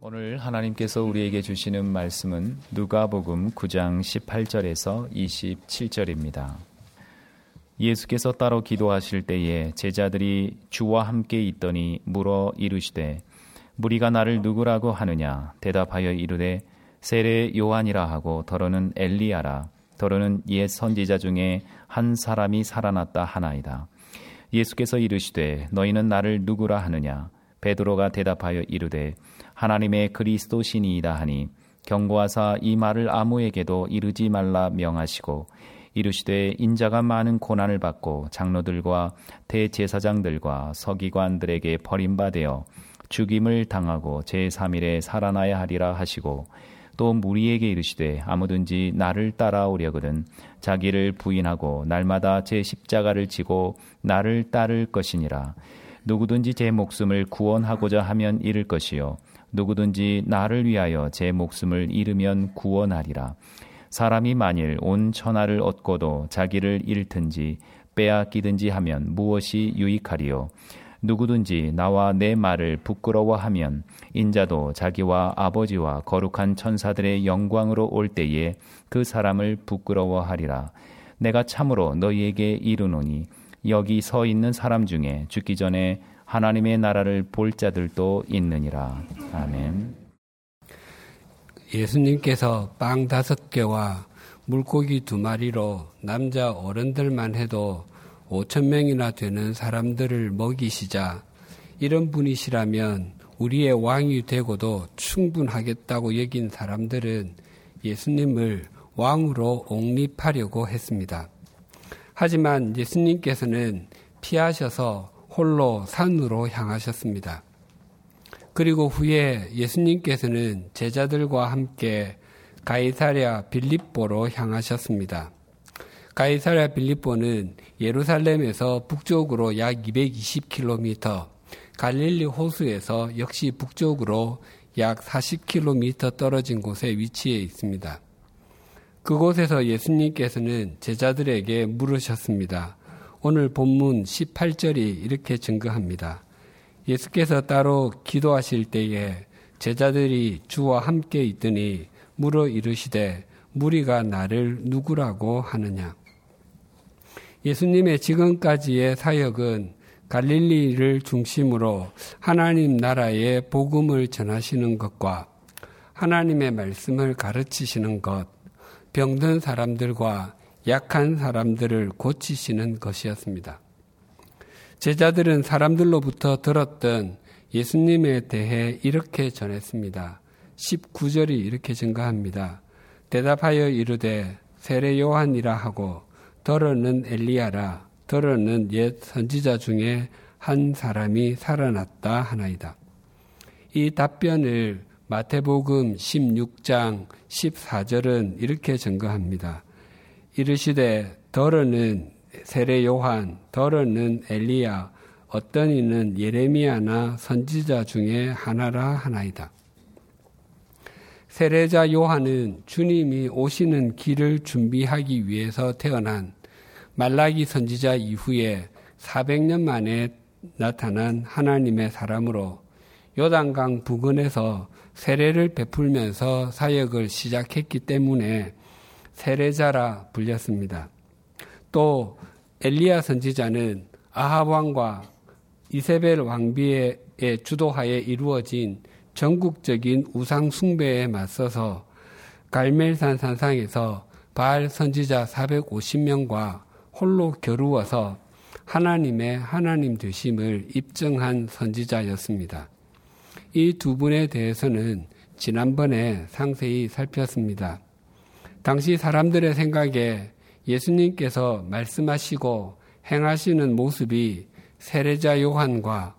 오늘 하나님께서 우리에게 주시는 말씀은 누가복음 9장 18절에서 27절입니다. 예수께서 따로 기도하실 때에 제자들이 주와 함께 있더니 물어 이르시되 무리가 나를 누구라고 하느냐 대답하여 이르되 세례 요한이라 하고 더러는 엘리야라 더러는 옛 선지자 중에 한 사람이 살아났다 하나이다. 예수께서 이르시되 너희는 나를 누구라 하느냐 베드로가 대답하여 이르되 하나님의 그리스도 신이이다 하니 경고하사 이 말을 아무에게도 이르지 말라 명하시고 이르시되 인자가 많은 고난을 받고 장로들과 대제사장들과 서기관들에게 버림받아 죽임을 당하고 제3일에 살아나야 하리라 하시고 또 무리에게 이르시되 아무든지 나를 따라오려거든 자기를 부인하고 날마다 제 십자가를 지고 나를 따를 것이니라. 누구든지 제 목숨을 구원하고자 하면 잃을 것이요 누구든지 나를 위하여 제 목숨을 잃으면 구원하리라. 사람이 만일 온 천하를 얻고도 자기를 잃든지 빼앗기든지 하면 무엇이 유익하리요? 누구든지 나와 내 말을 부끄러워하면 인자도 자기와 아버지와 거룩한 천사들의 영광으로 올 때에 그 사람을 부끄러워하리라. 내가 참으로 너희에게 이르노니 여기 서 있는 사람 중에 죽기 전에 하나님의 나라를 볼 자들도 있느니라. 아멘. 예수님께서 빵 다섯 개와 물고기 두 마리로 남자 어른들만 해도 5천 명이나 되는 사람들을 먹이시자 이런 분이시라면 우리의 왕이 되고도 충분하겠다고 여긴 사람들은 예수님을 왕으로 옹립하려고 했습니다. 하지만 예수님께서는 피하셔서 홀로 산으로 향하셨습니다. 그리고 후에 예수님께서는 제자들과 함께 가이사랴 빌립보로 향하셨습니다. 가이사랴 빌립보는 예루살렘에서 북쪽으로 약 220km, 갈릴리 호수에서 역시 북쪽으로 약 40km 떨어진 곳에 위치해 있습니다. 그곳에서 예수님께서는 제자들에게 물으셨습니다. 오늘 본문 18절이 이렇게 증거합니다. 예수께서 따로 기도하실 때에 제자들이 주와 함께 있더니 물어 이르시되 무리가 나를 누구라고 하느냐. 예수님의 지금까지의 사역은 갈릴리를 중심으로 하나님 나라의 복음을 전하시는 것과 하나님의 말씀을 가르치시는 것, 병든 사람들과 약한 사람들을 고치시는 것이었습니다. 제자들은 사람들로부터 들었던 예수님에 대해 이렇게 전했습니다. 19절이 이렇게 증가합니다. 대답하여 이르되 세례 요한이라 하고 더러는 엘리야라 더러는 옛 선지자 중에 한 사람이 살아났다 하나이다. 이 답변을 마태복음 16장 14절은 이렇게 증거합니다. 이르시되 더러는 세례 요한, 더러는 엘리야, 어떤 이는 예레미야나 선지자 중에 하나라 하나이다. 세례자 요한은 주님이 오시는 길을 준비하기 위해서 태어난 말라기 선지자 이후에 400년 만에 나타난 하나님의 사람으로 요단강 부근에서 세례를 베풀면서 사역을 시작했기 때문에 세례자라 불렸습니다. 또 엘리야 선지자는 아합 왕과 이세벨 왕비의 주도하에 이루어진 전국적인 우상 숭배에 맞서서 갈멜산 산상에서 바알 선지자 450명과 홀로 겨루어서 하나님의 하나님 되심을 입증한 선지자였습니다. 이 두 분에 대해서는 지난번에 상세히 살폈습니다. 당시 사람들의 생각에 예수님께서 말씀하시고 행하시는 모습이 세례자 요한과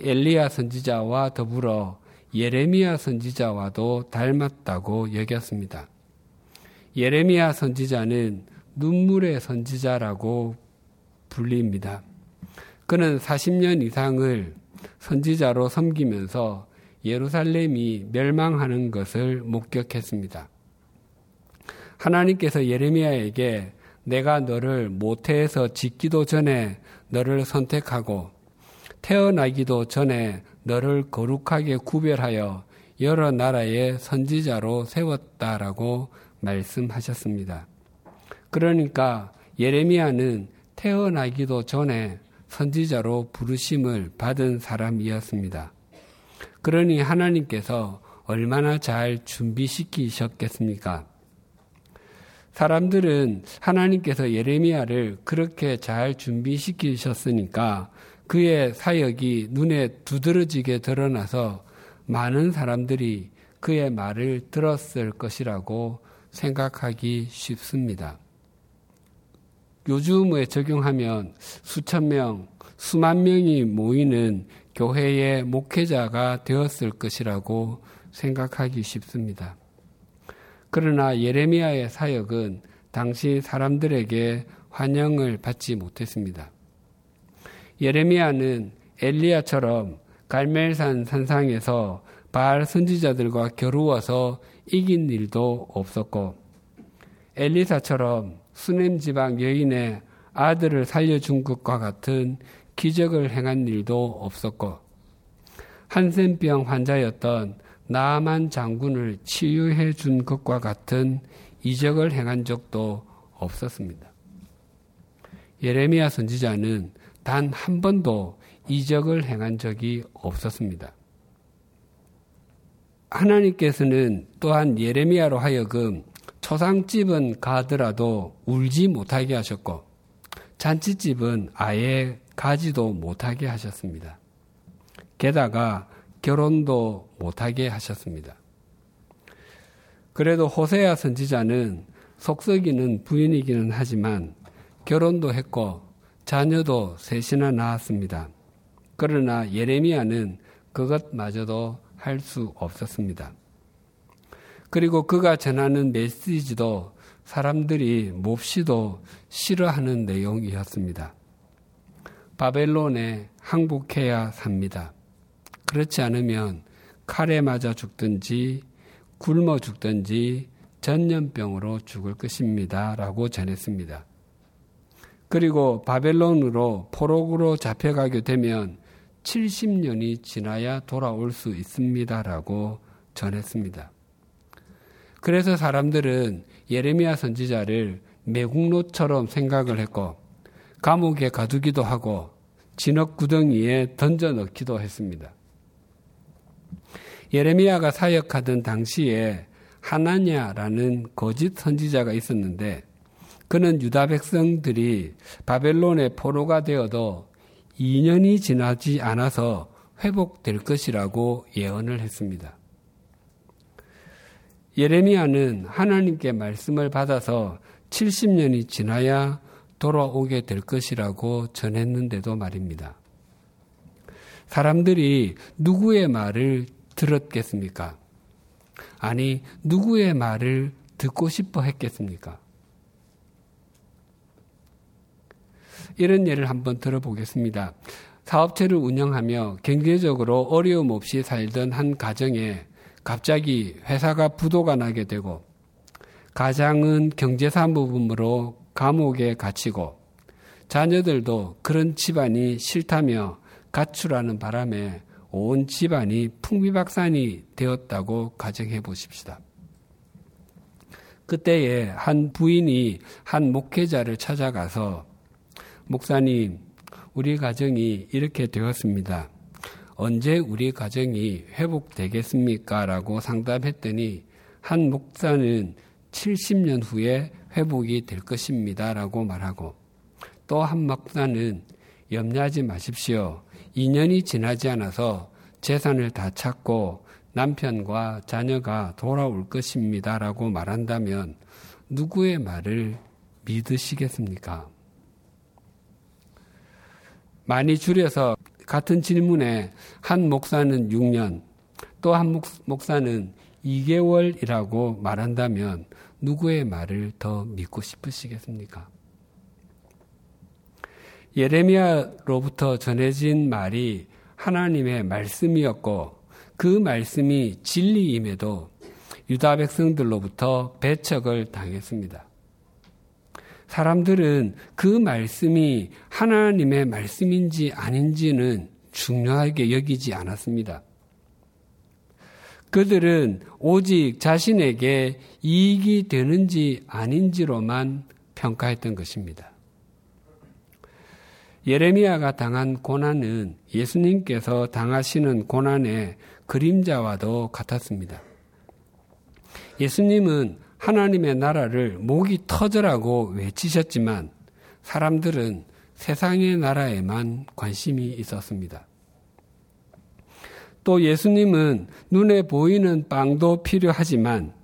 엘리야 선지자와 더불어 예레미야 선지자와도 닮았다고 여겼습니다. 예레미야 선지자는 눈물의 선지자라고 불립니다. 그는 40년 이상을 선지자로 섬기면서 예루살렘이 멸망하는 것을 목격했습니다. 하나님께서 예레미야에게 내가 너를 모태에서 짓기도 전에 너를 선택하고 태어나기도 전에 너를 거룩하게 구별하여 여러 나라의 선지자로 세웠다라고 말씀하셨습니다. 그러니까 예레미야는 태어나기도 전에 선지자로 부르심을 받은 사람이었습니다. 그러니 하나님께서 얼마나 잘 준비시키셨겠습니까? 사람들은 하나님께서 예레미야를 그렇게 잘 준비시키셨으니까 그의 사역이 눈에 두드러지게 드러나서 많은 사람들이 그의 말을 들었을 것이라고 생각하기 쉽습니다. 요즘에 적용하면 수천 명, 수만 명이 모이는 교회의 목회자가 되었을 것이라고 생각하기 쉽습니다. 그러나 예레미야의 사역은 당시 사람들에게 환영을 받지 못했습니다. 예레미야는 엘리야처럼 갈멜산 산상에서 바알 선지자들과 겨루어서 이긴 일도 없었고 엘리사처럼 수냄 지방 여인의 아들을 살려준 것과 같은 기적을 행한 일도 없었고 한센병 환자였던 나만 장군을 치유해 준 것과 같은 이적을 행한 적도 없었습니다. 예레미야 선지자는 단 한 번도 이적을 행한 적이 없었습니다. 하나님께서는 또한 예레미야로 하여금 초상집은 가더라도 울지 못하게 하셨고 잔치집은 아예 가지도 못하게 하셨습니다. 게다가 결혼도 못하게 하셨습니다. 그래도 호세아 선지자는 속썩이는 부인이기는 하지만 결혼도 했고 자녀도 셋이나 낳았습니다. 그러나 예레미야는 그것마저도 할 수 없었습니다. 그리고 그가 전하는 메시지도 사람들이 몹시도 싫어하는 내용이었습니다. 바벨론에 항복해야 삽니다. 그렇지 않으면 칼에 맞아 죽든지 굶어 죽든지 전염병으로 죽을 것입니다. 라고 전했습니다. 그리고 바벨론으로 포록으로 잡혀가게 되면 70년이 지나야 돌아올 수 있습니다. 라고 전했습니다. 그래서 사람들은 예레미야 선지자를 매국노처럼 생각을 했고 감옥에 가두기도 하고 진흙 구덩이에 던져 넣기도 했습니다. 예레미야가 사역하던 당시에 하나냐라는 거짓 선지자가 있었는데 그는 유다 백성들이 바벨론의 포로가 되어도 2년이 지나지 않아서 회복될 것이라고 예언을 했습니다. 예레미야는 하나님께 말씀을 받아서 70년이 지나야 돌아오게 될 것이라고 전했는데도 말입니다. 사람들이 누구의 말을 들었겠습니까? 아니, 누구의 말을 듣고 싶어 했겠습니까? 이런 예를 한번 들어보겠습니다. 사업체를 운영하며 경제적으로 어려움 없이 살던 한 가정에 갑자기 회사가 부도가 나게 되고 가장은 경제사무부으로 감옥에 갇히고 자녀들도 그런 집안이 싫다며 가출하는 바람에 온 집안이 풍비박산이 되었다고 가정해 보십시다. 그때에 한 부인이 한 목회자를 찾아가서 목사님, 우리 가정이 이렇게 되었습니다. 언제 우리 가정이 회복되겠습니까? 라고 상담했더니 한 목사는 70년 후에 회복이 될 것입니다. 라고 말하고 또 한 목사는 염려하지 마십시오. 2년이 지나지 않아서 재산을 다 찾고 남편과 자녀가 돌아올 것입니다. 라고 말한다면 누구의 말을 믿으시겠습니까? 많이 줄여서 같은 질문에 한 목사는 6년, 또 한 목사는 2개월이라고 말한다면 누구의 말을 더 믿고 싶으시겠습니까? 예레미야로부터 전해진 말이 하나님의 말씀이었고 그 말씀이 진리임에도 유다 백성들로부터 배척을 당했습니다. 사람들은 그 말씀이 하나님의 말씀인지 아닌지는 중요하게 여기지 않았습니다. 그들은 오직 자신에게 이익이 되는지 아닌지로만 평가했던 것입니다. 예레미야가 당한 고난은 예수님께서 당하시는 고난의 그림자와도 같았습니다. 예수님은 하나님의 나라를 목이 터져라고 외치셨지만 사람들은 세상의 나라에만 관심이 있었습니다. 또 예수님은 눈에 보이는 빵도 필요하지만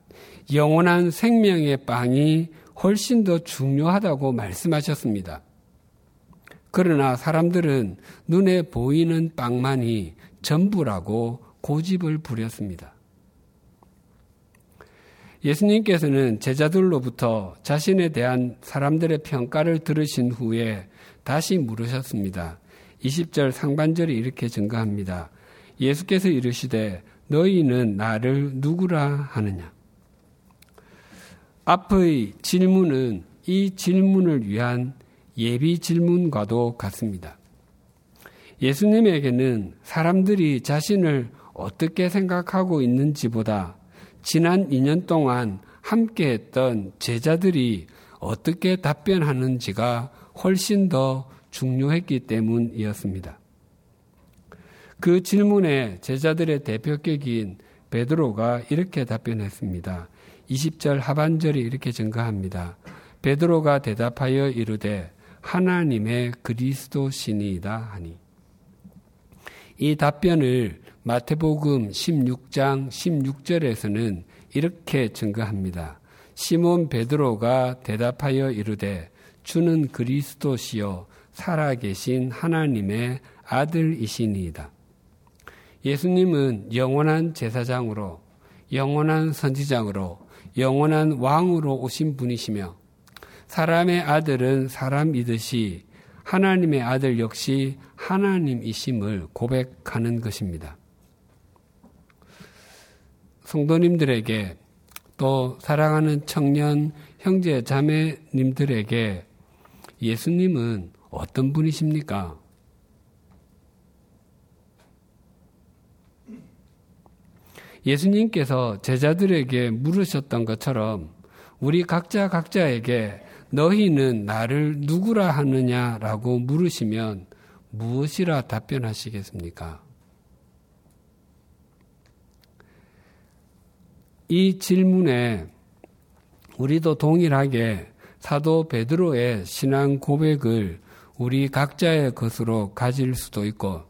영원한 생명의 빵이 훨씬 더 중요하다고 말씀하셨습니다. 그러나 사람들은 눈에 보이는 빵만이 전부라고 고집을 부렸습니다. 예수님께서는 제자들로부터 자신에 대한 사람들의 평가를 들으신 후에 다시 물으셨습니다. 20절 상반절이 이렇게 증가합니다. 예수께서 이르시되 너희는 나를 누구라 하느냐? 앞의 질문은 이 질문을 위한 예비 질문과도 같습니다. 예수님에게는 사람들이 자신을 어떻게 생각하고 있는지보다 지난 2년 동안 함께 했던 제자들이 어떻게 답변하는지가 훨씬 더 중요했기 때문이었습니다. 그 질문에 제자들의 대표격인 베드로가 이렇게 답변했습니다. 20절 하반절이 이렇게 증가합니다. 베드로가 대답하여 이르되 하나님의 그리스도신이다 하니 이 답변을 마태복음 16장 16절에서는 이렇게 증거합니다. 시몬 베드로가 대답하여 이르되 주는 그리스도시요 살아계신 하나님의 아들이시니이다. 예수님은 영원한 제사장으로 영원한 선지장으로 영원한 왕으로 오신 분이시며 사람의 아들은 사람이듯이 하나님의 아들 역시 하나님이심을 고백하는 것입니다. 성도님들에게 또 사랑하는 청년 형제 자매님들에게 예수님은 어떤 분이십니까? 예수님께서 제자들에게 물으셨던 것처럼 우리 각자 각자에게 너희는 나를 누구라 하느냐라고 물으시면 무엇이라 답변하시겠습니까? 이 질문에 우리도 동일하게 사도 베드로의 신앙 고백을 우리 각자의 것으로 가질 수도 있고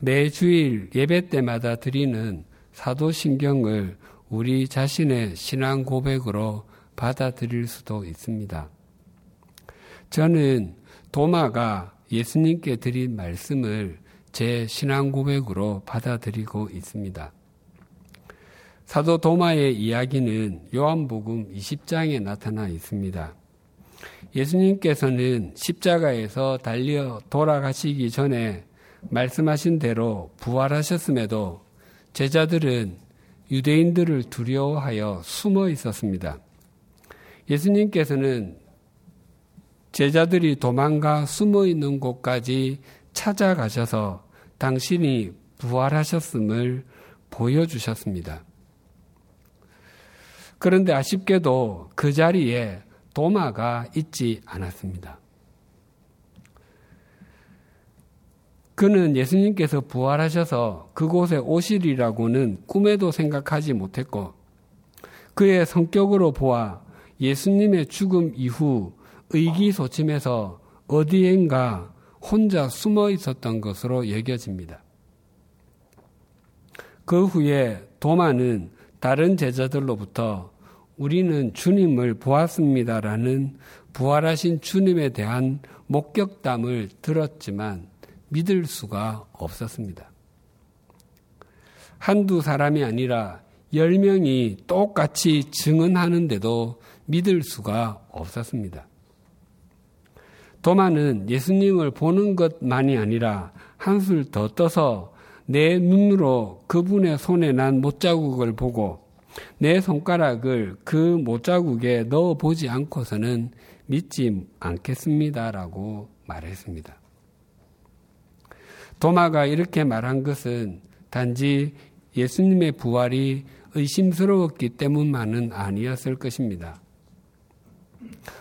매 주일 예배 때마다 드리는 사도신경을 우리 자신의 신앙 고백으로 받아들일 수도 있습니다. 저는 도마가 예수님께 드린 말씀을 제 신앙 고백으로 받아들이고 있습니다. 사도 도마의 이야기는 요한복음 20장에 나타나 있습니다. 예수님께서는 십자가에서 달려 돌아가시기 전에 말씀하신 대로 부활하셨음에도 제자들은 유대인들을 두려워하여 숨어 있었습니다. 예수님께서는 제자들이 도망가 숨어 있는 곳까지 찾아가셔서 당신이 부활하셨음을 보여주셨습니다. 그런데 아쉽게도 그 자리에 도마가 있지 않았습니다. 그는 예수님께서 부활하셔서 그곳에 오시리라고는 꿈에도 생각하지 못했고 그의 성격으로 보아 예수님의 죽음 이후 의기소침해서 어디엔가 혼자 숨어 있었던 것으로 여겨집니다. 그 후에 도마는 다른 제자들로부터 우리는 주님을 보았습니다라는 부활하신 주님에 대한 목격담을 들었지만 믿을 수가 없었습니다. 한두 사람이 아니라 열 명이 똑같이 증언하는데도 믿을 수가 없었습니다. 도마는 예수님을 보는 것만이 아니라 한술 더 떠서 내 눈으로 그분의 손에 난 못자국을 보고 내 손가락을 그 못자국에 넣어 보지 않고서는 믿지 않겠습니다라고 말했습니다. 도마가 이렇게 말한 것은 단지 예수님의 부활이 의심스러웠기 때문만은 아니었을 것입니다.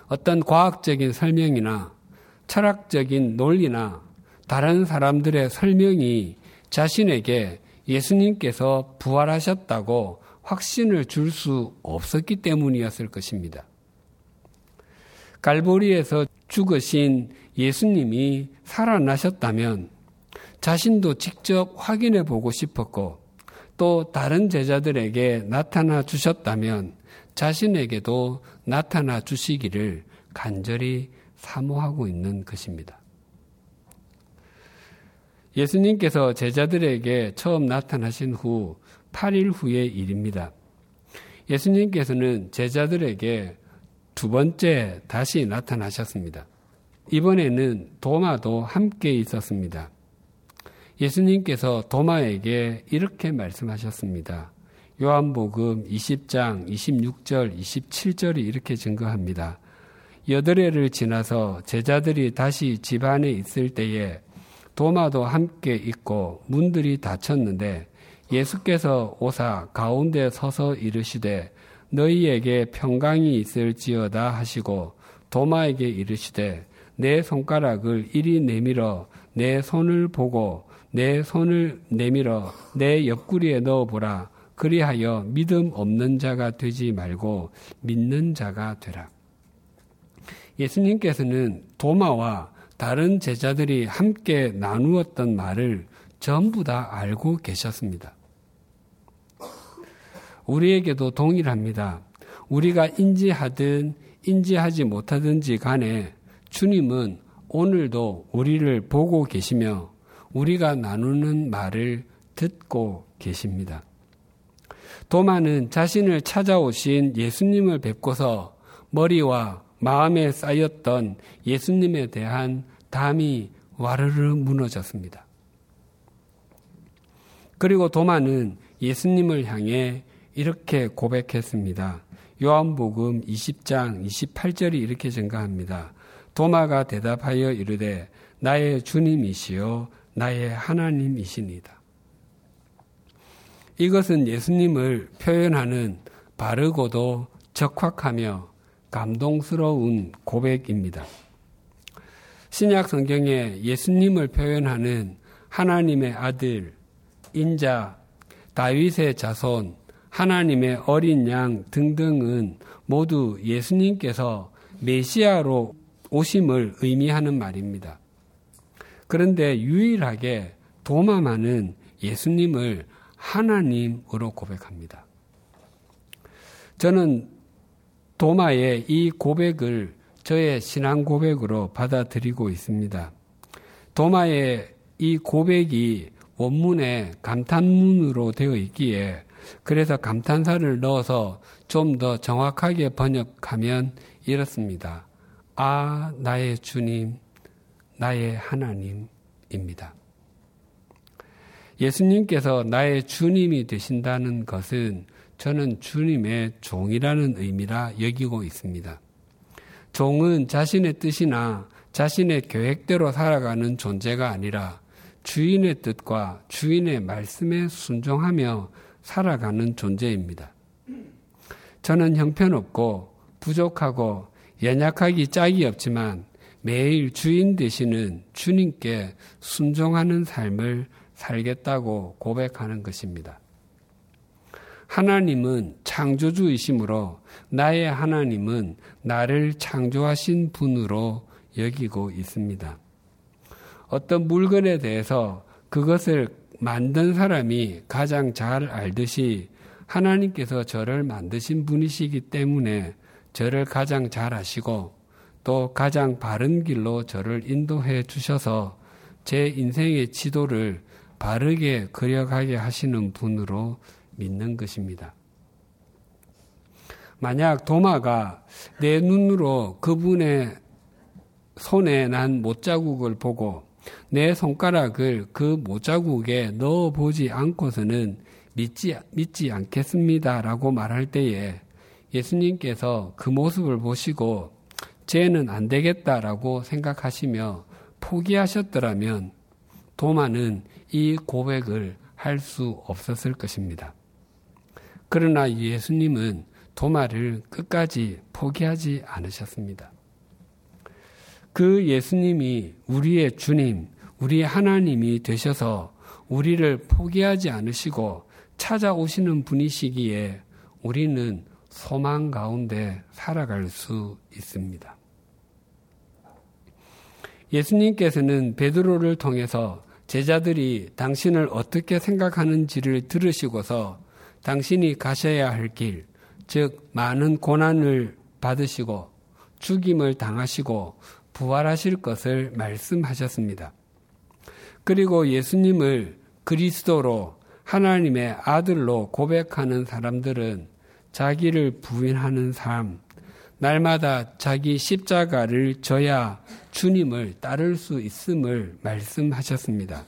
어떤 과학적인 설명이나 철학적인 논리나 다른 사람들의 설명이 자신에게 예수님께서 부활하셨다고 확신을 줄 수 없었기 때문이었을 것입니다. 갈보리에서 죽으신 예수님이 살아나셨다면 자신도 직접 확인해 보고 싶었고 또 다른 제자들에게 나타나 주셨다면 자신에게도 나타나 주시기를 간절히 사모하고 있는 것입니다. 예수님께서 제자들에게 처음 나타나신 후 8일 후의 일입니다. 예수님께서는 제자들에게 두 번째 다시 나타나셨습니다. 이번에는 도마도 함께 있었습니다. 예수님께서 도마에게 이렇게 말씀하셨습니다. 요한복음 20장 26절 27절이 이렇게 증거합니다. 여덟 해를 지나서 제자들이 다시 집 안에 있을 때에 도마도 함께 있고 문들이 닫혔는데 예수께서 오사 가운데 서서 이르시되 너희에게 평강이 있을지어다 하시고 도마에게 이르시되 내 손가락을 이리 내밀어 내 손을 보고 내 손을 내밀어 내 옆구리에 넣어보라. 그리하여 믿음 없는 자가 되지 말고 믿는 자가 되라. 예수님께서는 도마와 다른 제자들이 함께 나누었던 말을 전부 다 알고 계셨습니다. 우리에게도 동일합니다. 우리가 인지하든 인지하지 못하든지 간에 주님은 오늘도 우리를 보고 계시며 우리가 나누는 말을 듣고 계십니다. 도마는 자신을 찾아오신 예수님을 뵙고서 머리와 마음에 쌓였던 예수님에 대한 담이 와르르 무너졌습니다. 그리고 도마는 예수님을 향해 이렇게 고백했습니다. 요한복음 20장 28절이 이렇게 증가합니다. 도마가 대답하여 이르되 나의 주님이시요 나의 하나님이시니다. 이것은 예수님을 표현하는 바르고도 적확하며 감동스러운 고백입니다. 신약 성경에 예수님을 표현하는 하나님의 아들, 인자, 다윗의 자손, 하나님의 어린 양 등등은 모두 예수님께서 메시아로 오심을 의미하는 말입니다. 그런데 유일하게 도마만은 예수님을 하나님으로 고백합니다. 저는 도마의 이 고백을 저의 신앙 고백으로 받아들이고 있습니다. 도마의 이 고백이 원문에 감탄문으로 되어 있기에 그래서 감탄사를 넣어서 좀 더 정확하게 번역하면 이렇습니다. 아, 나의 주님, 나의 하나님입니다. 예수님께서 나의 주님이 되신다는 것은 저는 주님의 종이라는 의미라 여기고 있습니다. 종은 자신의 뜻이나 자신의 계획대로 살아가는 존재가 아니라 주인의 뜻과 주인의 말씀에 순종하며 살아가는 존재입니다. 저는 형편없고 부족하고 연약하기 짝이 없지만 매일 주인 되시는 주님께 순종하는 삶을 살겠다고 고백하는 것입니다. 하나님은 창조주이시므로 나의 하나님은 나를 창조하신 분으로 여기고 있습니다. 어떤 물건에 대해서 그것을 만든 사람이 가장 잘 알듯이 하나님께서 저를 만드신 분이시기 때문에 저를 가장 잘 아시고 또 가장 바른 길로 저를 인도해 주셔서 제 인생의 지도를 바르게 그려가게 하시는 분으로 믿는 것입니다. 만약 도마가 내 눈으로 그분의 손에 난 못자국을 보고 내 손가락을 그 못자국에 넣어 보지 않고서는 믿지, 믿지 않겠습니다 라고 말할 때에 예수님께서 그 모습을 보시고 쟤는 안 되겠다라고 생각하시며 포기하셨더라면 도마는 이 고백을 할 수 없었을 것입니다. 그러나 예수님은 도마를 끝까지 포기하지 않으셨습니다. 그 예수님이 우리의 주님, 우리의 하나님이 되셔서 우리를 포기하지 않으시고 찾아오시는 분이시기에 우리는 소망 가운데 살아갈 수 있습니다. 예수님께서는 베드로를 통해서 제자들이 당신을 어떻게 생각하는지를 들으시고서 당신이 가셔야 할 길, 즉 많은 고난을 받으시고 죽임을 당하시고 부활하실 것을 말씀하셨습니다. 그리고 예수님을 그리스도로 하나님의 아들로 고백하는 사람들은 자기를 부인하는 삶, 날마다 자기 십자가를 져야 주님을 따를 수 있음을 말씀하셨습니다.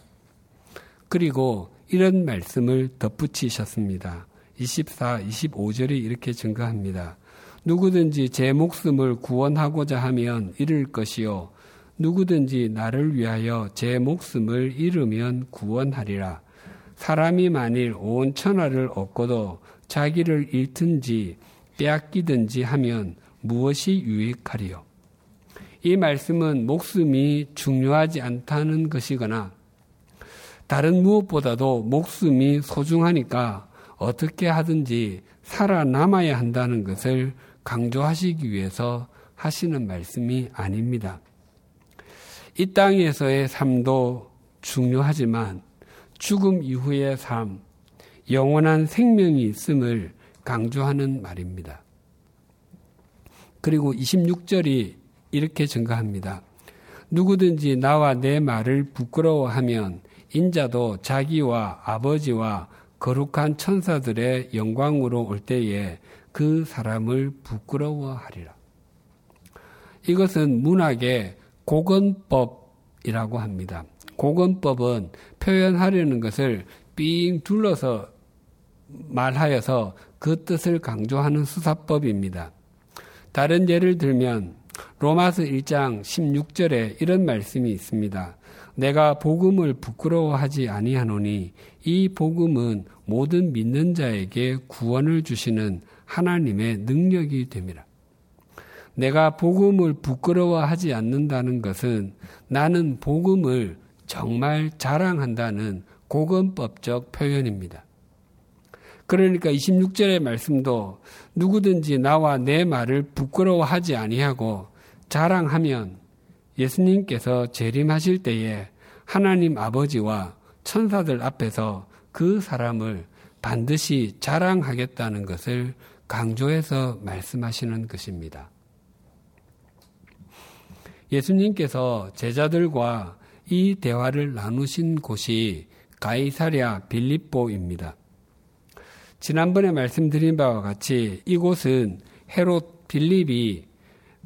그리고 이런 말씀을 덧붙이셨습니다. 24, 25절이 이렇게 증거합니다. 누구든지 제 목숨을 구원하고자 하면 잃을 것이요. 누구든지 나를 위하여 제 목숨을 잃으면 구원하리라. 사람이 만일 온 천하를 얻고도 자기를 잃든지 빼앗기든지 하면 무엇이 유익하리요? 이 말씀은 목숨이 중요하지 않다는 것이거나 다른 무엇보다도 목숨이 소중하니까 어떻게 하든지 살아남아야 한다는 것을 강조하시기 위해서 하시는 말씀이 아닙니다. 이 땅에서의 삶도 중요하지만 죽음 이후의 삶, 영원한 생명이 있음을 강조하는 말입니다. 그리고 26절이 이렇게 증가합니다. 누구든지 나와 내 말을 부끄러워하면 인자도 자기와 아버지와 거룩한 천사들의 영광으로 올 때에 그 사람을 부끄러워하리라. 이것은 문학의 고건법이라고 합니다. 고건법은 표현하려는 것을 삥 둘러서 말하여서 그 뜻을 강조하는 수사법입니다. 다른 예를 들면 로마서 1장 16절에 이런 말씀이 있습니다. 내가 복음을 부끄러워하지 아니하노니 이 복음은 모든 믿는 자에게 구원을 주시는 하나님의 능력이 됩니다. 내가 복음을 부끄러워하지 않는다는 것은 나는 복음을 정말 자랑한다는 고건법적 표현입니다. 그러니까 26절의 말씀도 누구든지 나와 내 말을 부끄러워하지 아니하고 자랑하면 예수님께서 재림하실 때에 하나님 아버지와 천사들 앞에서 그 사람을 반드시 자랑하겠다는 것을 강조해서 말씀하시는 것입니다. 예수님께서 제자들과 이 대화를 나누신 곳이 가이사랴 빌립보입니다. 지난번에 말씀드린 바와 같이 이곳은 헤롯 빌립이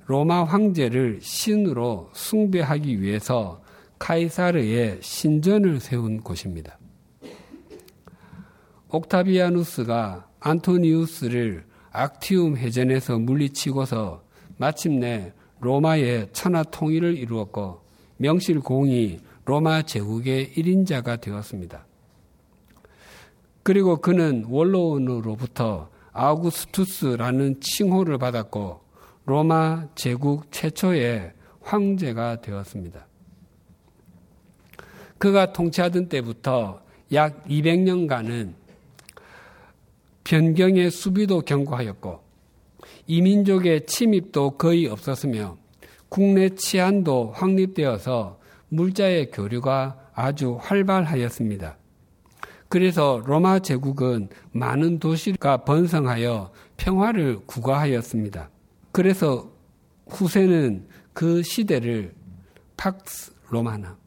로마 황제를 신으로 숭배하기 위해서 카이사르의 신전을 세운 곳입니다. 옥타비아누스가 안토니우스를 악티움 해전에서 물리치고서 마침내 로마의 천하 통일을 이루었고 명실공히 로마 제국의 1인자가 되었습니다. 그리고 그는 원로원으로부터 아우구스투스라는 칭호를 받았고 로마 제국 최초의 황제가 되었습니다. 그가 통치하던 때부터 약 200년간은 변경의 수비도 경고하였고 이민족의 침입도 거의 없었으며 국내 치안도 확립되어서 물자의 교류가 아주 활발하였습니다. 그래서 로마 제국은 많은 도시가 번성하여 평화를 구가하였습니다. 그래서 후세는 그 시대를 팍스 로마나,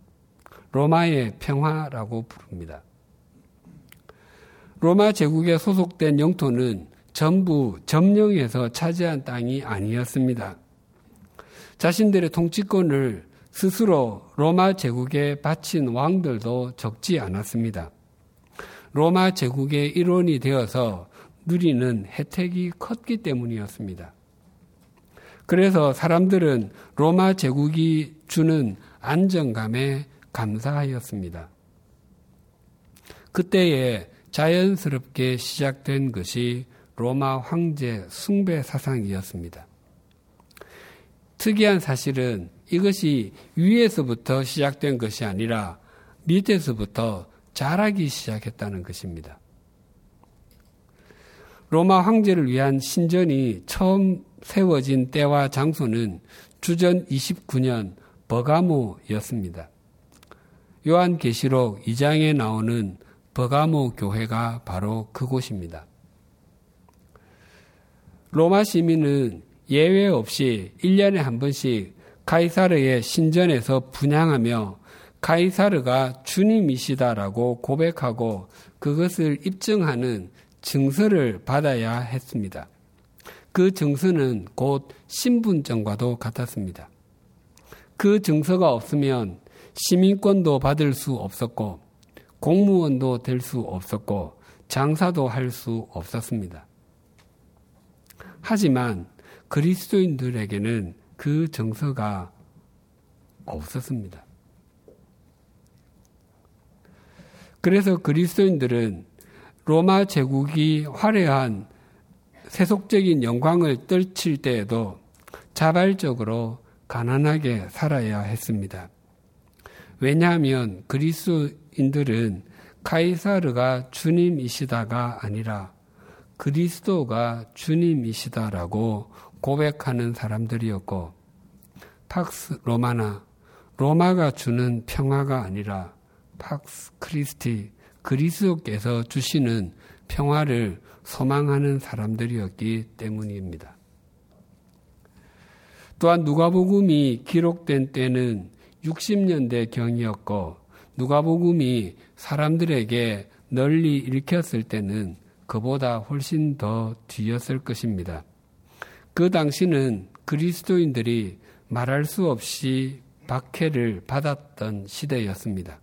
로마의 평화라고 부릅니다. 로마 제국에 소속된 영토는 전부 점령해서 차지한 땅이 아니었습니다. 자신들의 통치권을 스스로 로마 제국에 바친 왕들도 적지 않았습니다. 로마 제국의 일원이 되어서 누리는 혜택이 컸기 때문이었습니다. 그래서 사람들은 로마 제국이 주는 안정감에 감사하였습니다. 그때에 자연스럽게 시작된 것이 로마 황제 숭배 사상이었습니다. 특이한 사실은 이것이 위에서부터 시작된 것이 아니라 밑에서부터 자라기 시작했다는 것입니다. 로마 황제를 위한 신전이 처음 세워진 때와 장소는 주전 29년 버가모였습니다. 요한계시록 2장에 나오는 버가모 교회가 바로 그곳입니다. 로마 시민은 예외 없이 1년에 한 번씩 카이사르의 신전에서 분양하며 카이사르가 주님이시다라고 고백하고 그것을 입증하는 증서를 받아야 했습니다. 그 증서는 곧 신분증과도 같았습니다. 그 증서가 없으면 시민권도 받을 수 없었고 공무원도 될 수 없었고 장사도 할 수 없었습니다. 하지만 그리스도인들에게는 그 정서가 없었습니다. 그래서 그리스도인들은 로마 제국이 화려한 세속적인 영광을 떨칠 때에도 자발적으로 가난하게 살아야 했습니다. 왜냐하면 그리스도인들은 카이사르가 주님이시다가 아니라 그리스도가 주님이시다라고 고백하는 사람들이었고 팍스 로마나 로마가 주는 평화가 아니라 팍스 크리스티 그리스도께서 주시는 평화를 소망하는 사람들이었기 때문입니다. 또한 누가복음이 기록된 때는 60년대 경이었고 누가복음이 사람들에게 널리 읽혔을 때는 그보다 훨씬 더 뒤였을 것입니다. 그 당시는 그리스도인들이 말할 수 없이 박해를 받았던 시대였습니다.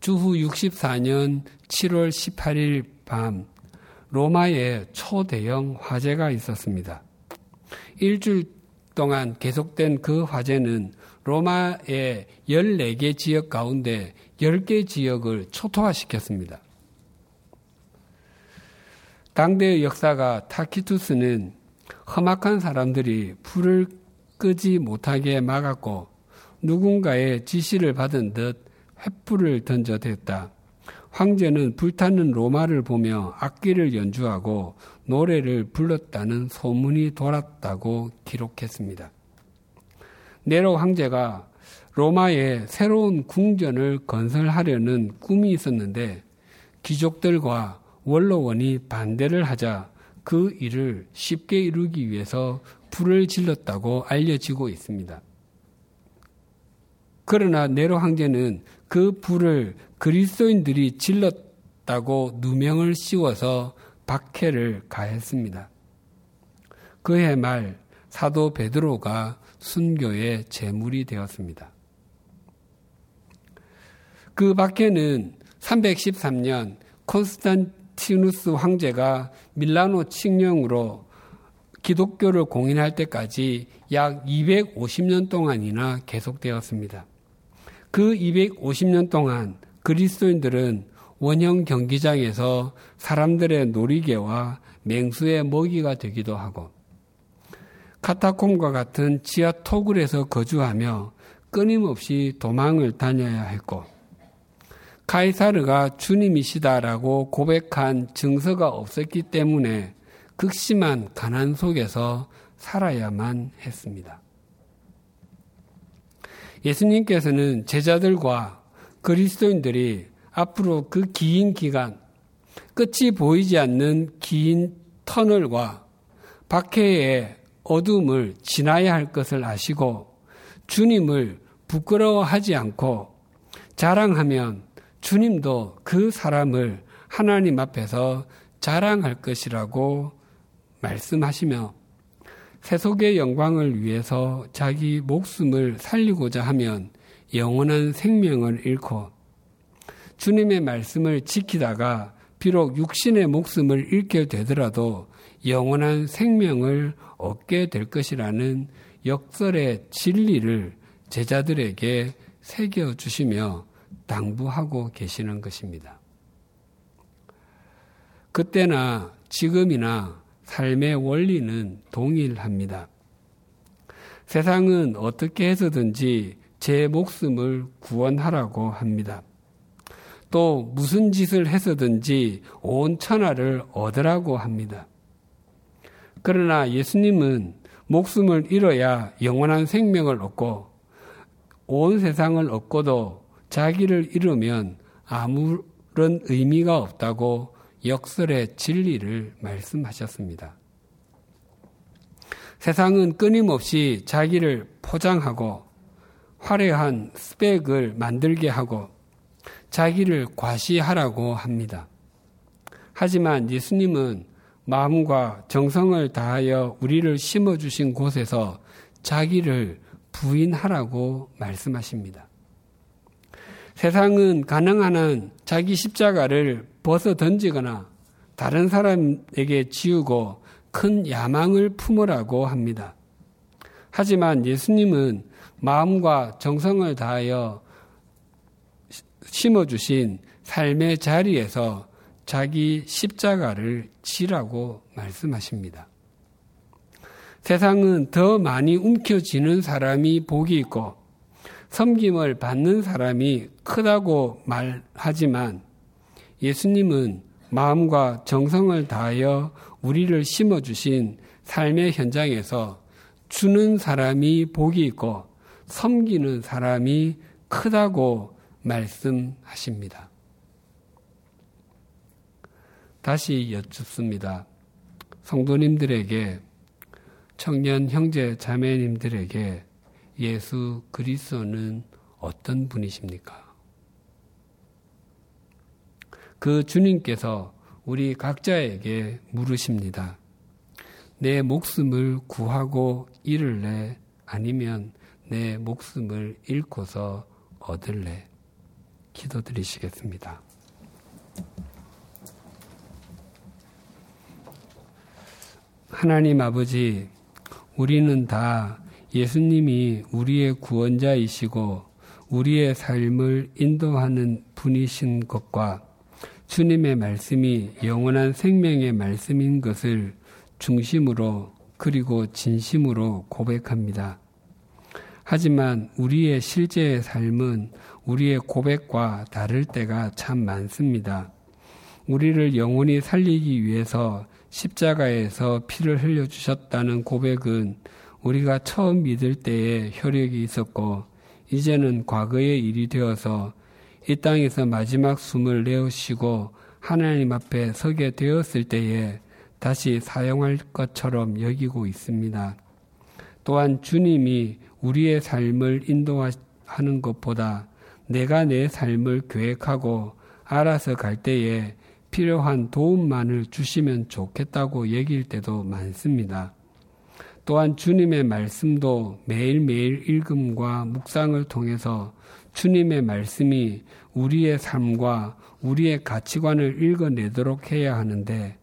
주후 64년 7월 18일 밤 로마에 초대형 화재가 있었습니다. 일주일 동안 계속된 그 화재는 로마의 14개 지역 가운데 10개 지역을 초토화시켰습니다. 당대의 역사가 타키투스는 험악한 사람들이 불을 끄지 못하게 막았고 누군가의 지시를 받은 듯 횃불을 던져 댔다. 황제는 불타는 로마를 보며 악기를 연주하고 노래를 불렀다는 소문이 돌았다고 기록했습니다. 네로 황제가 로마에 새로운 궁전을 건설하려는 꿈이 있었는데 귀족들과 원로원이 반대를 하자 그 일을 쉽게 이루기 위해서 불을 질렀다고 알려지고 있습니다. 그러나 네로 황제는 그 불을 그리스도인들이 질렀다고 누명을 씌워서 박해를 가했습니다. 그해 말 사도 베드로가 순교의 제물이 되었습니다. 그 박해는 313년 콘스탄티누스 황제가 밀라노 칙령으로 기독교를 공인할 때까지 약 250년 동안이나 계속되었습니다. 그 250년 동안 그리스도인들은 원형 경기장에서 사람들의 놀이개와 맹수의 먹이가 되기도 하고 카타콤과 같은 지하 토굴에서 거주하며 끊임없이 도망을 다녀야 했고 카이사르가 주님이시다라고 고백한 증서가 없었기 때문에 극심한 가난 속에서 살아야만 했습니다. 예수님께서는 제자들과 그리스도인들이 앞으로 그 긴 기간, 끝이 보이지 않는 긴 터널과 박해의 어둠을 지나야 할 것을 아시고 주님을 부끄러워하지 않고 자랑하면 주님도 그 사람을 하나님 앞에서 자랑할 것이라고 말씀하시며 세속의 영광을 위해서 자기 목숨을 살리고자 하면 영원한 생명을 잃고 주님의 말씀을 지키다가 비록 육신의 목숨을 잃게 되더라도 영원한 생명을 얻게 될 것이라는 역설의 진리를 제자들에게 새겨주시며 당부하고 계시는 것입니다. 그때나 지금이나 삶의 원리는 동일합니다. 세상은 어떻게 해서든지 제 목숨을 구원하라고 합니다. 또 무슨 짓을 해서든지 온 천하를 얻으라고 합니다. 그러나 예수님은 목숨을 잃어야 영원한 생명을 얻고 온 세상을 얻고도 자기를 잃으면 아무런 의미가 없다고 역설의 진리를 말씀하셨습니다. 세상은 끊임없이 자기를 포장하고 화려한 스펙을 만들게 하고 자기를 과시하라고 합니다. 하지만 예수님은 마음과 정성을 다하여 우리를 심어주신 곳에서 자기를 부인하라고 말씀하십니다. 세상은 가능한 한 자기 십자가를 벗어 던지거나 다른 사람에게 지우고 큰 야망을 품으라고 합니다. 하지만 예수님은 마음과 정성을 다하여 심어주신 삶의 자리에서 자기 십자가를 지라고 말씀하십니다. 세상은 더 많이 움켜쥐는 사람이 복이 있고 섬김을 받는 사람이 크다고 말하지만 예수님은 마음과 정성을 다하여 우리를 심어주신 삶의 현장에서 주는 사람이 복이 있고 섬기는 사람이 크다고 말씀하십니다. 다시 여쭙습니다. 성도님들에게 청년 형제 자매님들에게 예수 그리스도는 어떤 분이십니까? 그 주님께서 우리 각자에게 물으십니다. 내 목숨을 구하고 잃을래? 아니면 내 목숨을 잃고서 얻을래? 기도드리시겠습니다. 하나님 아버지, 우리는 다 예수님이 우리의 구원자이시고 우리의 삶을 인도하는 분이신 것과 주님의 말씀이 영원한 생명의 말씀인 것을 중심으로 그리고 진심으로 고백합니다. 하지만 우리의 실제의 삶은 우리의 고백과 다를 때가 참 많습니다. 우리를 영원히 살리기 위해서 십자가에서 피를 흘려주셨다는 고백은 우리가 처음 믿을 때에 혈액이 있었고, 이제는 과거의 일이 되어서 이 땅에서 마지막 숨을 내어쉬고 하나님 앞에 서게 되었을 때에 다시 사용할 것처럼 여기고 있습니다. 또한 주님이 우리의 삶을 인도하는 것보다 내가 내 삶을 계획하고 알아서 갈 때에 필요한 도움만을 주시면 좋겠다고 얘기할 때도 많습니다. 또한 주님의 말씀도 매일매일 읽음과 묵상을 통해서 주님의 말씀이 우리의 삶과 우리의 가치관을 읽어내도록 해야 하는데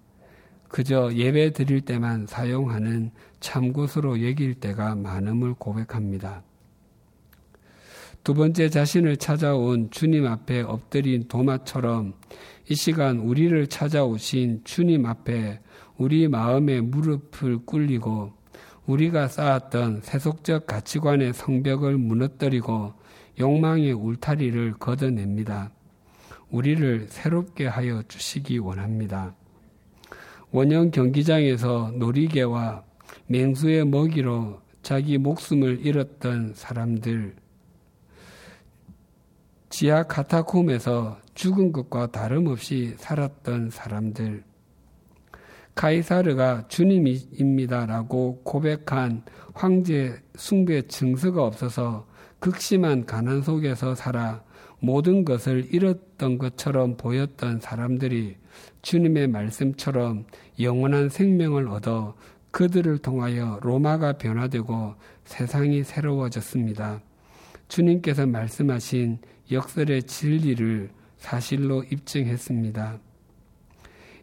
그저 예배 드릴 때만 사용하는 참고서로 여길 때가 많음을 고백합니다. 두 번째 자신을 찾아온 주님 앞에 엎드린 도마처럼 이 시간 우리를 찾아오신 주님 앞에 우리 마음의 무릎을 꿇리고 우리가 쌓았던 세속적 가치관의 성벽을 무너뜨리고 욕망의 울타리를 걷어냅니다. 우리를 새롭게 하여 주시기 원합니다. 원형 경기장에서 놀이개와 맹수의 먹이로 자기 목숨을 잃었던 사람들, 지하 카타콤에서 죽은 것과 다름없이 살았던 사람들, 카이사르가 주님입니다라고 고백한 황제 숭배 증서가 없어서 극심한 가난 속에서 살아 모든 것을 잃었던 것처럼 보였던 사람들이 주님의 말씀처럼 영원한 생명을 얻어 그들을 통하여 로마가 변화되고 세상이 새로워졌습니다. 주님께서 말씀하신 역설의 진리를 사실로 입증했습니다.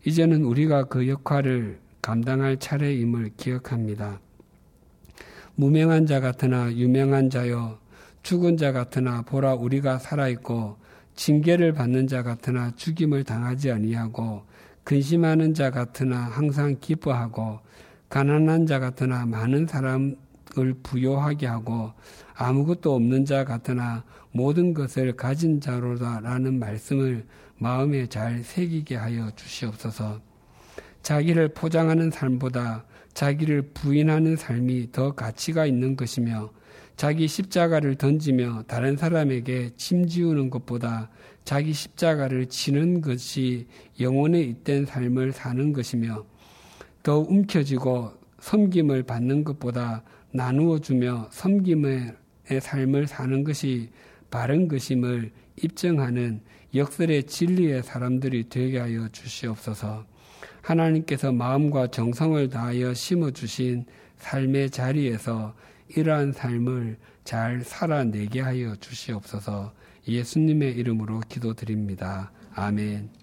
이제는 우리가 그 역할을 감당할 차례임을 기억합니다. 무명한 자 같으나 유명한 자여 죽은 자 같으나 보라 우리가 살아 있고 징계를 받는 자 같으나 죽임을 당하지 아니하고 근심하는 자 같으나 항상 기뻐하고 가난한 자 같으나 많은 사람을 부요하게 하고 아무것도 없는 자 같으나 모든 것을 가진 자로다라는 말씀을 마음에 잘 새기게 하여 주시옵소서. 자기를 포장하는 삶보다 자기를 부인하는 삶이 더 가치가 있는 것이며 자기 십자가를 던지며 다른 사람에게 침지우는 것보다 자기 십자가를 지는 것이 영혼에 잇된 삶을 사는 것이며 더 움켜쥐고 섬김을 받는 것보다 나누어 주며 섬김의 삶을 사는 것이 바른 것임을 입증하는 역설의 진리의 사람들이 되게 하여 주시옵소서. 하나님께서 마음과 정성을 다하여 심어 주신 삶의 자리에서 이러한 삶을 잘 살아내게 하여 주시옵소서 예수님의 이름으로 기도드립니다. 아멘.